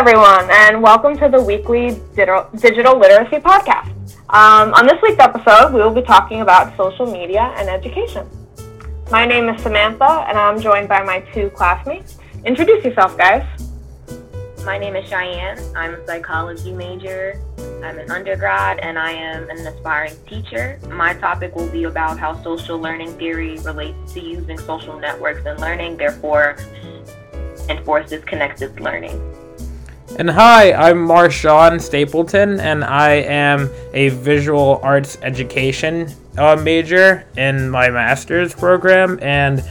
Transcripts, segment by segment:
everyone, and welcome to the weekly digital literacy podcast. Um, on this week's episode, we will be talking about social media and education. My name is Samantha, and I'm joined by my two classmates. Introduce yourself, guys. My name is Cheyenne. I'm a psychology major. I'm an undergrad and I am an aspiring teacher. My topic will be about how social learning theory relates to using social networks and learning, therefore, enforces connected learning. And hi, I'm Marshawn Stapleton, and I am a visual arts education uh, major in my master's program. And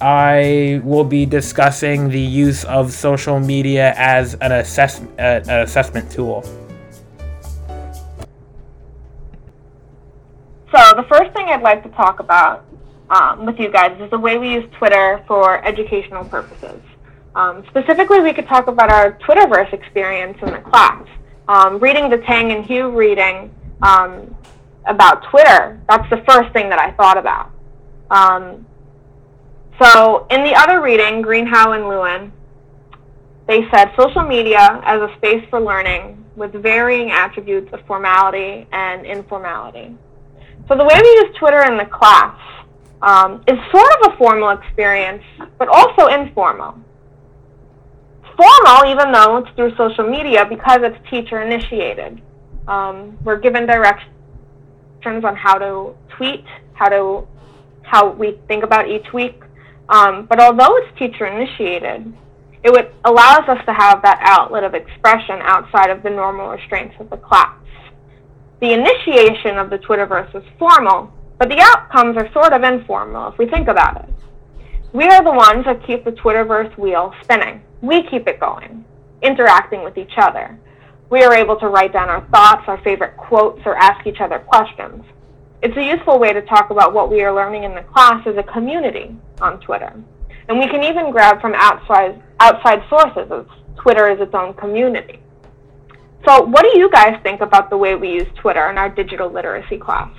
I will be discussing the use of social media as an, assess- uh, an assessment tool. So, the first thing I'd like to talk about um, with you guys is the way we use Twitter for educational purposes. Um, specifically, we could talk about our Twitterverse experience in the class. Um, reading the Tang and Hew reading um, about Twitter, that's the first thing that I thought about. Um, so in the other reading, Greenhow and Lewin, they said social media as a space for learning with varying attributes of formality and informality. So the way we use Twitter in the class um, is sort of a formal experience, but also informal. Formal, even though it's through social media, because it's teacher initiated. Um, we're given directions on how to tweet, how to how we think about each week, um, but although it's teacher initiated, it would allows us to have that outlet of expression outside of the normal restraints of the class. The initiation of the Twitterverse is formal, but the outcomes are sort of informal if we think about it. We are the ones that keep the Twitterverse wheel spinning. We keep it going, interacting with each other. We are able to write down our thoughts, our favorite quotes, or ask each other questions. It's a useful way to talk about what we are learning in the class as a community on Twitter. And we can even grab from outside, outside sources as Twitter is its own community. So what do you guys think about the way we use Twitter in our digital literacy class?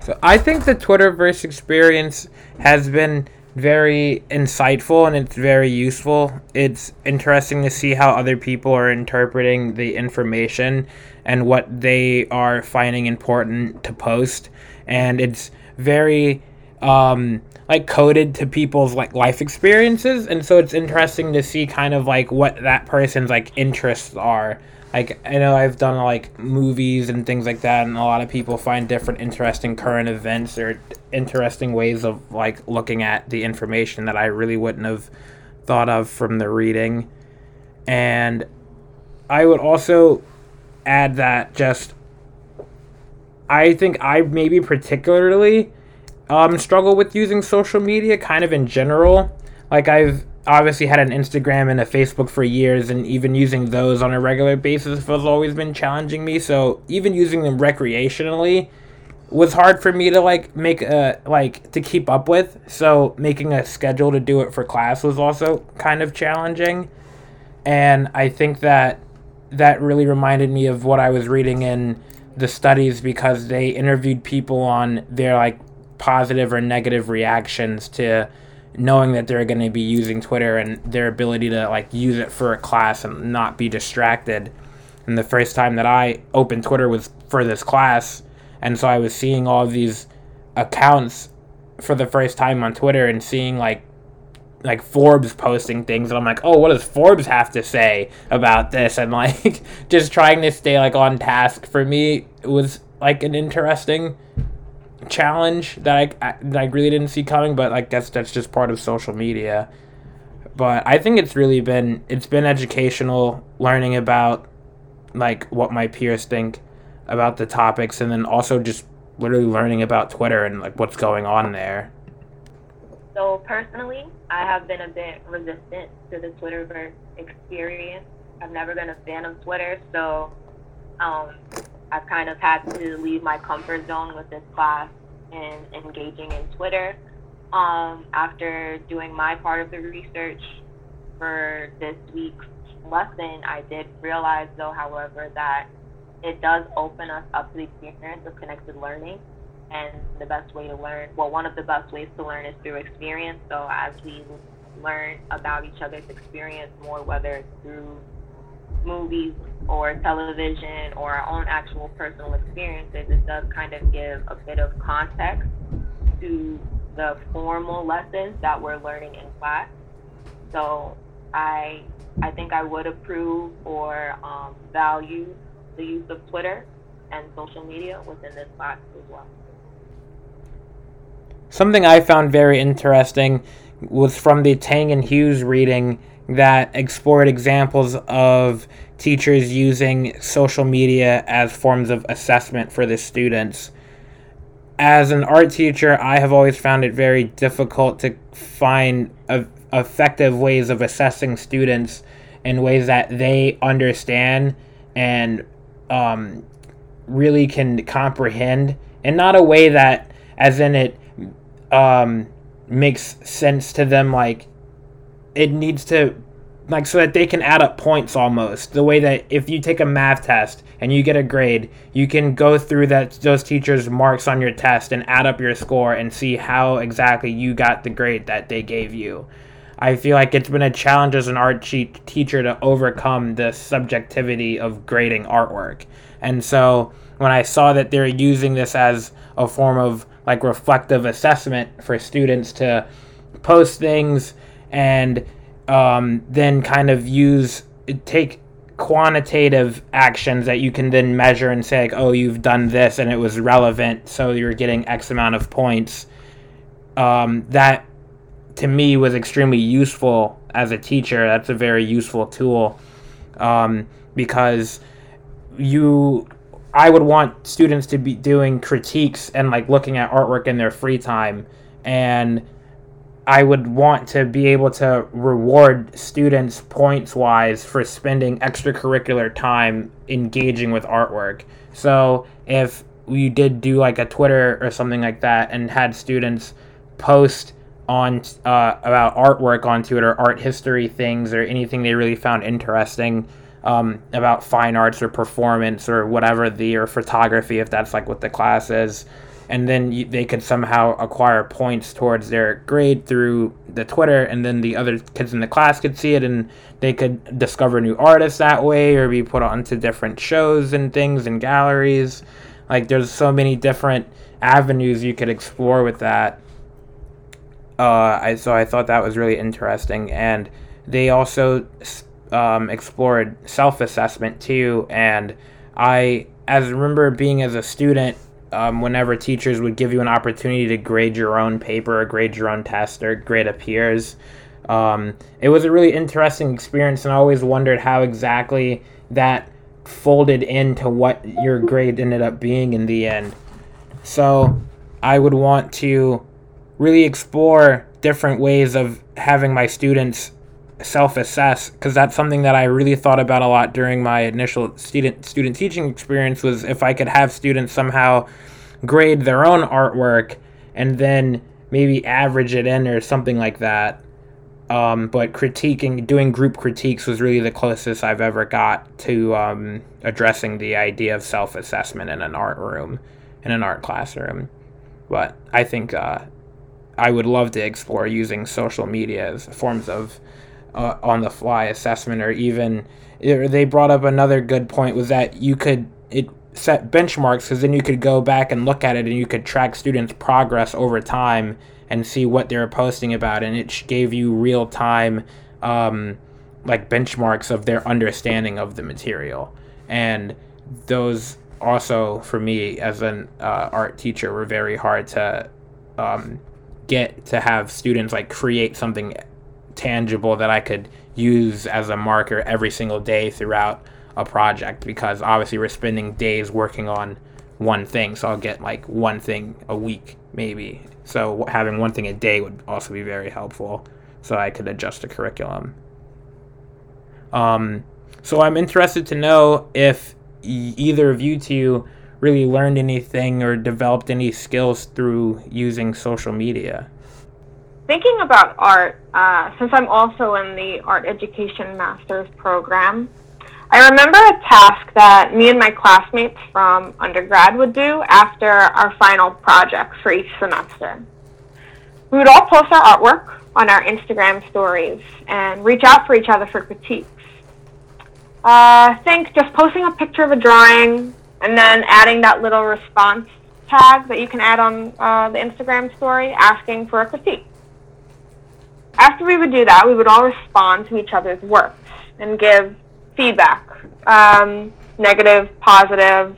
So I think the Twitterverse experience has been very insightful and it's very useful. It's interesting to see how other people are interpreting the information and what they are finding important to post. And it's very um, like coded to people's like life experiences, and so it's interesting to see kind of like what that person's like interests are. Like I know I've done like movies and things like that, and a lot of people find different interesting current events or interesting ways of like looking at the information that I really wouldn't have thought of from the reading. And I would also add that just I think I maybe particularly um, struggle with using social media kind of in general. Like I've obviously had an Instagram and a Facebook for years, and even using those on a regular basis has always been challenging me. So even using them recreationally was hard for me to like make a like to keep up with. So making a schedule to do it for class was also kind of challenging. And I think that that really reminded me of what I was reading in the studies because they interviewed people on their like positive or negative reactions to knowing that they're going to be using Twitter and their ability to like use it for a class and not be distracted. And the first time that I opened Twitter was for this class, and so I was seeing all these accounts for the first time on Twitter and seeing like like Forbes posting things and I'm like, "Oh, what does Forbes have to say about this?" and like just trying to stay like on task for me was like an interesting challenge that I, I, really didn't see coming, but like that's that's just part of social media. But I think it's really been it's been educational learning about like what my peers think about the topics and then also just literally learning about Twitter and like what's going on there. So personally, I have been a bit resistant to the Twitterverse experience. I've never been a fan of Twitter, so um, I've kind of had to leave my comfort zone with this class and engaging in Twitter. Um, after doing my part of the research for this week's lesson, I did realize, though, however, that it does open us up to the experience of connected learning. And the best way to learn, well, one of the best ways to learn is through experience. So as we learn about each other's experience more, whether it's through movies or television or our own actual personal experiences, it does kind of give a bit of context to the formal lessons that we're learning in class. So I I think I would approve or um, value the use of Twitter and social media within this class as well. Something I found very interesting was from the Tang and Hughes reading that explored examples of teachers using social media as forms of assessment for the students. As an art teacher, I have always found it very difficult to find a, effective ways of assessing students in ways that they understand and um, really can comprehend, and not a way that, as in it, um, makes sense to them like it needs to like so that they can add up points almost. The way that if you take a math test and you get a grade you can go through that those teachers marks on your test and add up your score and see how exactly you got the grade that they gave you. I feel like it's been a challenge as an art teacher to overcome the subjectivity of grading artwork. And so when i saw that they're using this as a form of like reflective assessment for students to post things and um, then kind of use take quantitative actions that you can then measure and say like oh you've done this and it was relevant so you're getting x amount of points. Um, that to me was extremely useful as a teacher. That's a very useful tool um, because you I would want students to be doing critiques and like looking at artwork in their free time and I would want to be able to reward students points wise for spending extracurricular time engaging with artwork. So if we did do like a Twitter or something like that and had students post on uh, about artwork onto it or art history things, or anything they really found interesting um, about fine arts or performance or whatever the or photography if that's like what the class is and then you, they could somehow acquire points towards their grade through the Twitter, and then the other kids in the class could see it, and they could discover new artists that way, or be put onto different shows and things and galleries. Like there's so many different avenues you could explore with that. Uh, I so I thought that was really interesting, and they also um, explored self-assessment too. And I, as remember being as a student um, whenever teachers would give you an opportunity to grade your own paper or grade your own test or grade a peers. Um, it was a really interesting experience, and I always wondered how exactly that folded into what your grade ended up being in the end. So I would want to really explore different ways of having my students self-assess because that's something that I really thought about a lot during my initial student student teaching experience was if I could have students somehow grade their own artwork and then maybe average it in or something like that. Um, but critiquing, doing group critiques was really the closest I've ever got to um, addressing the idea of self-assessment in an art room, in an art classroom. But I think uh, I would love to explore using social media as forms of uh, on the fly assessment or even they brought up another good point was that you could it set benchmarks because then you could go back and look at it and you could track students progress over time and see what they were posting about and it gave you real time um, like benchmarks of their understanding of the material. And those also for me as an uh, art teacher were very hard to um, get to have students like create something tangible that I could use as a marker every single day throughout a project because obviously we're spending days working on one thing. So I'll get like one thing a week maybe. So having one thing a day would also be very helpful so I could adjust the curriculum. Um, so I'm interested to know if either of you two really learned anything or developed any skills through using social media thinking about art, uh, since I'm also in the art education master's program, I remember a task that me and my classmates from undergrad would do after our final projects for each semester. We would all post our artwork on our Instagram stories and reach out for each other for critiques. Uh, think just posting a picture of a drawing and then adding that little response tag that you can add on uh, the Instagram story asking for a critique. After we would do that, we would all respond to each other's work and give feedback, um, negative, positive,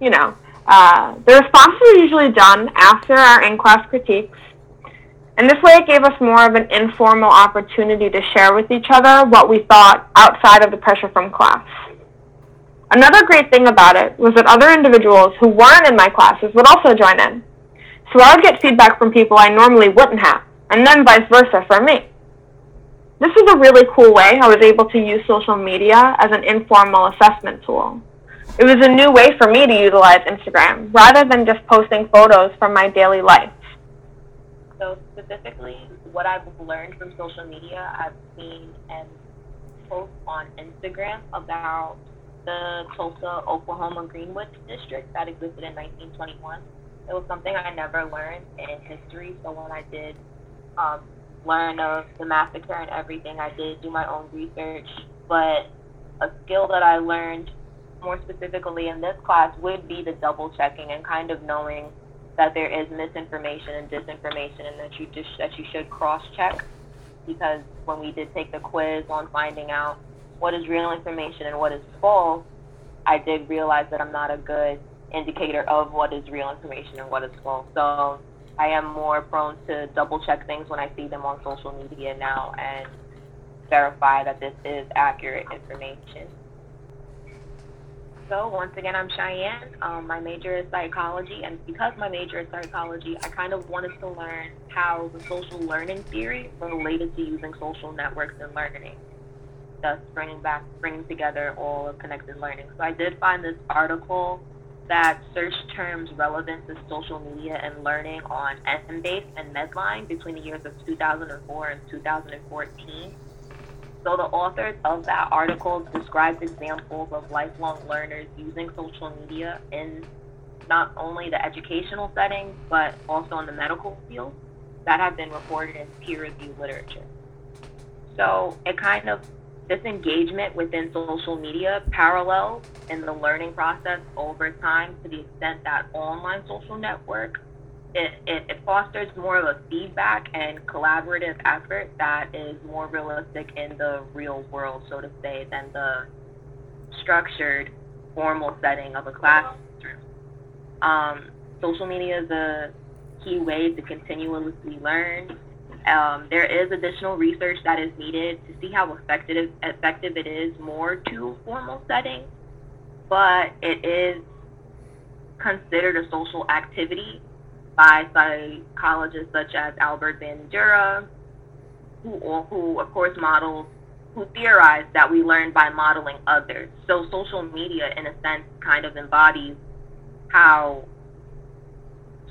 you know. Uh, the responses were usually done after our in-class critiques, and this way it gave us more of an informal opportunity to share with each other what we thought outside of the pressure from class. Another great thing about it was that other individuals who weren't in my classes would also join in. So I would get feedback from people I normally wouldn't have, and then vice versa for me. This is a really cool way I was able to use social media as an informal assessment tool. It was a new way for me to utilize Instagram rather than just posting photos from my daily life. So specifically, what I've learned from social media, I've seen and post on Instagram about the Tulsa, Oklahoma Greenwood district that existed in 1921. It was something I never learned in history, so when I did um, learn of the massacre and everything, I did do my own research. But a skill that I learned more specifically in this class would be the double checking and kind of knowing that there is misinformation and disinformation and that you just that you should cross check because when we did take the quiz on finding out what is real information and what is false, I did realize that I'm not a good indicator of what is real information and what is false. So I am more prone to double check things when I see them on social media now and verify that this is accurate information. So once again, I'm Cheyenne. Um, my major is psychology, and because my major is psychology, I kind of wanted to learn how the social learning theory related to using social networks and learning thus bringing back, bringing together all of connected learning. So I did find this article that search terms relevant to social media and learning on Embase and Medline between the years of 2004 and 2014. So the authors of that article described examples of lifelong learners using social media in not only the educational setting, but also in the medical field that have been reported in peer-reviewed literature. So it kind of this engagement within social media parallels in the learning process over time to the extent that online social network it, it, it, fosters more of a feedback and collaborative effort that is more realistic in the real world, so to say, than the structured, formal setting of a classroom. Um, social media is a key way to continuously learn um, there is additional research that is needed to see how effective effective it is more to formal settings, but it is considered a social activity by psychologists such as Albert Bandura, who, who of course models, who theorized that we learn by modeling others. So social media, in a sense, kind of embodies how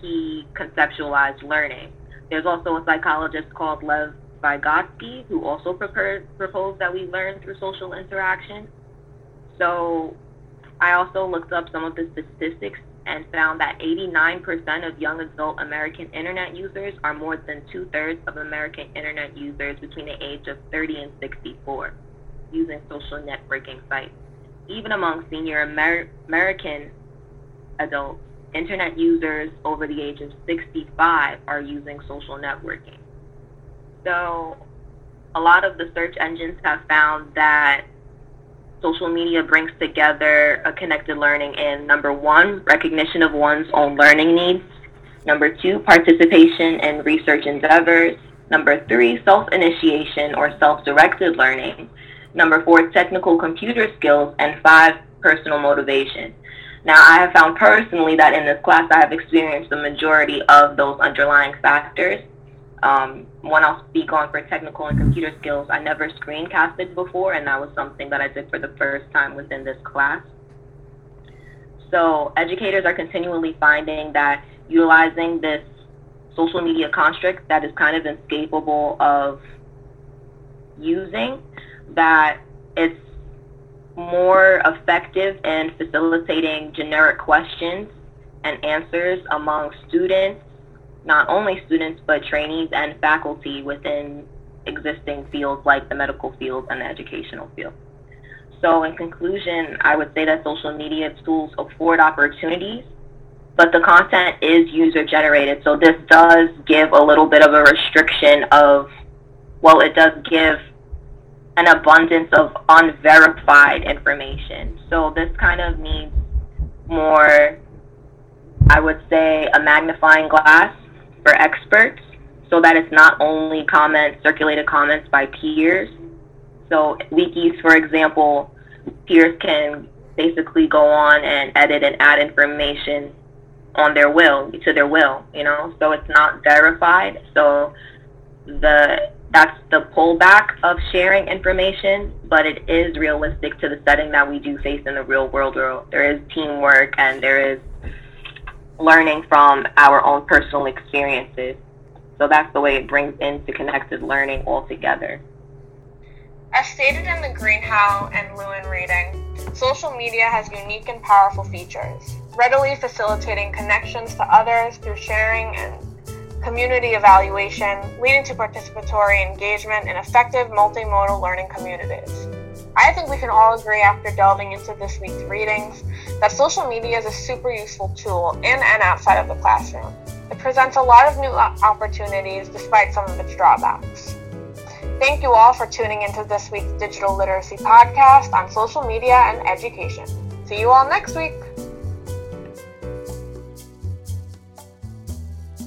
he conceptualized learning. There's also a psychologist called Lev Vygotsky who also proposed that we learn through social interaction. So I also looked up some of the statistics and found that 89% of young adult American internet users are more than two thirds of American internet users between the age of 30 and 64 using social networking sites. Even among senior Amer- American adults, internet users over the age of 65 are using social networking. So, a lot of the search engines have found that social media brings together a connected learning in number one, recognition of one's own learning needs, number two, participation in research endeavors, number three, self initiation or self directed learning, number four, technical computer skills, and five, personal motivation. Now, I have found personally that in this class I have experienced the majority of those underlying factors. Um, one I'll speak on for technical and computer skills, I never screencasted before, and that was something that I did for the first time within this class. So educators are continually finding that utilizing this social media construct that is kind of inescapable of using, that it's more effective in facilitating generic questions and answers among students not only students but trainees and faculty within existing fields like the medical field and the educational field. So, in conclusion, I would say that social media tools afford opportunities, but the content is user generated. So, this does give a little bit of a restriction of, well, it does give an abundance of unverified information. So, this kind of needs more, I would say, a magnifying glass for experts so that it's not only comments, circulated comments by peers. So wikis, for example, peers can basically go on and edit and add information on their will, to their will, you know, so it's not verified. So the that's the pullback of sharing information, but it is realistic to the setting that we do face in the real world where there is teamwork and there is learning from our own personal experiences. So that's the way it brings into connected learning altogether. As stated in the Greenhow and Lewin reading, social media has unique and powerful features, readily facilitating connections to others through sharing and community evaluation, leading to participatory engagement and effective multimodal learning communities. I think we can all agree after delving into this week's readings that social media is a super useful tool in and outside of the classroom. It presents a lot of new opportunities despite some of its drawbacks. Thank you all for tuning into this week's Digital Literacy Podcast on social media and education. See you all next week.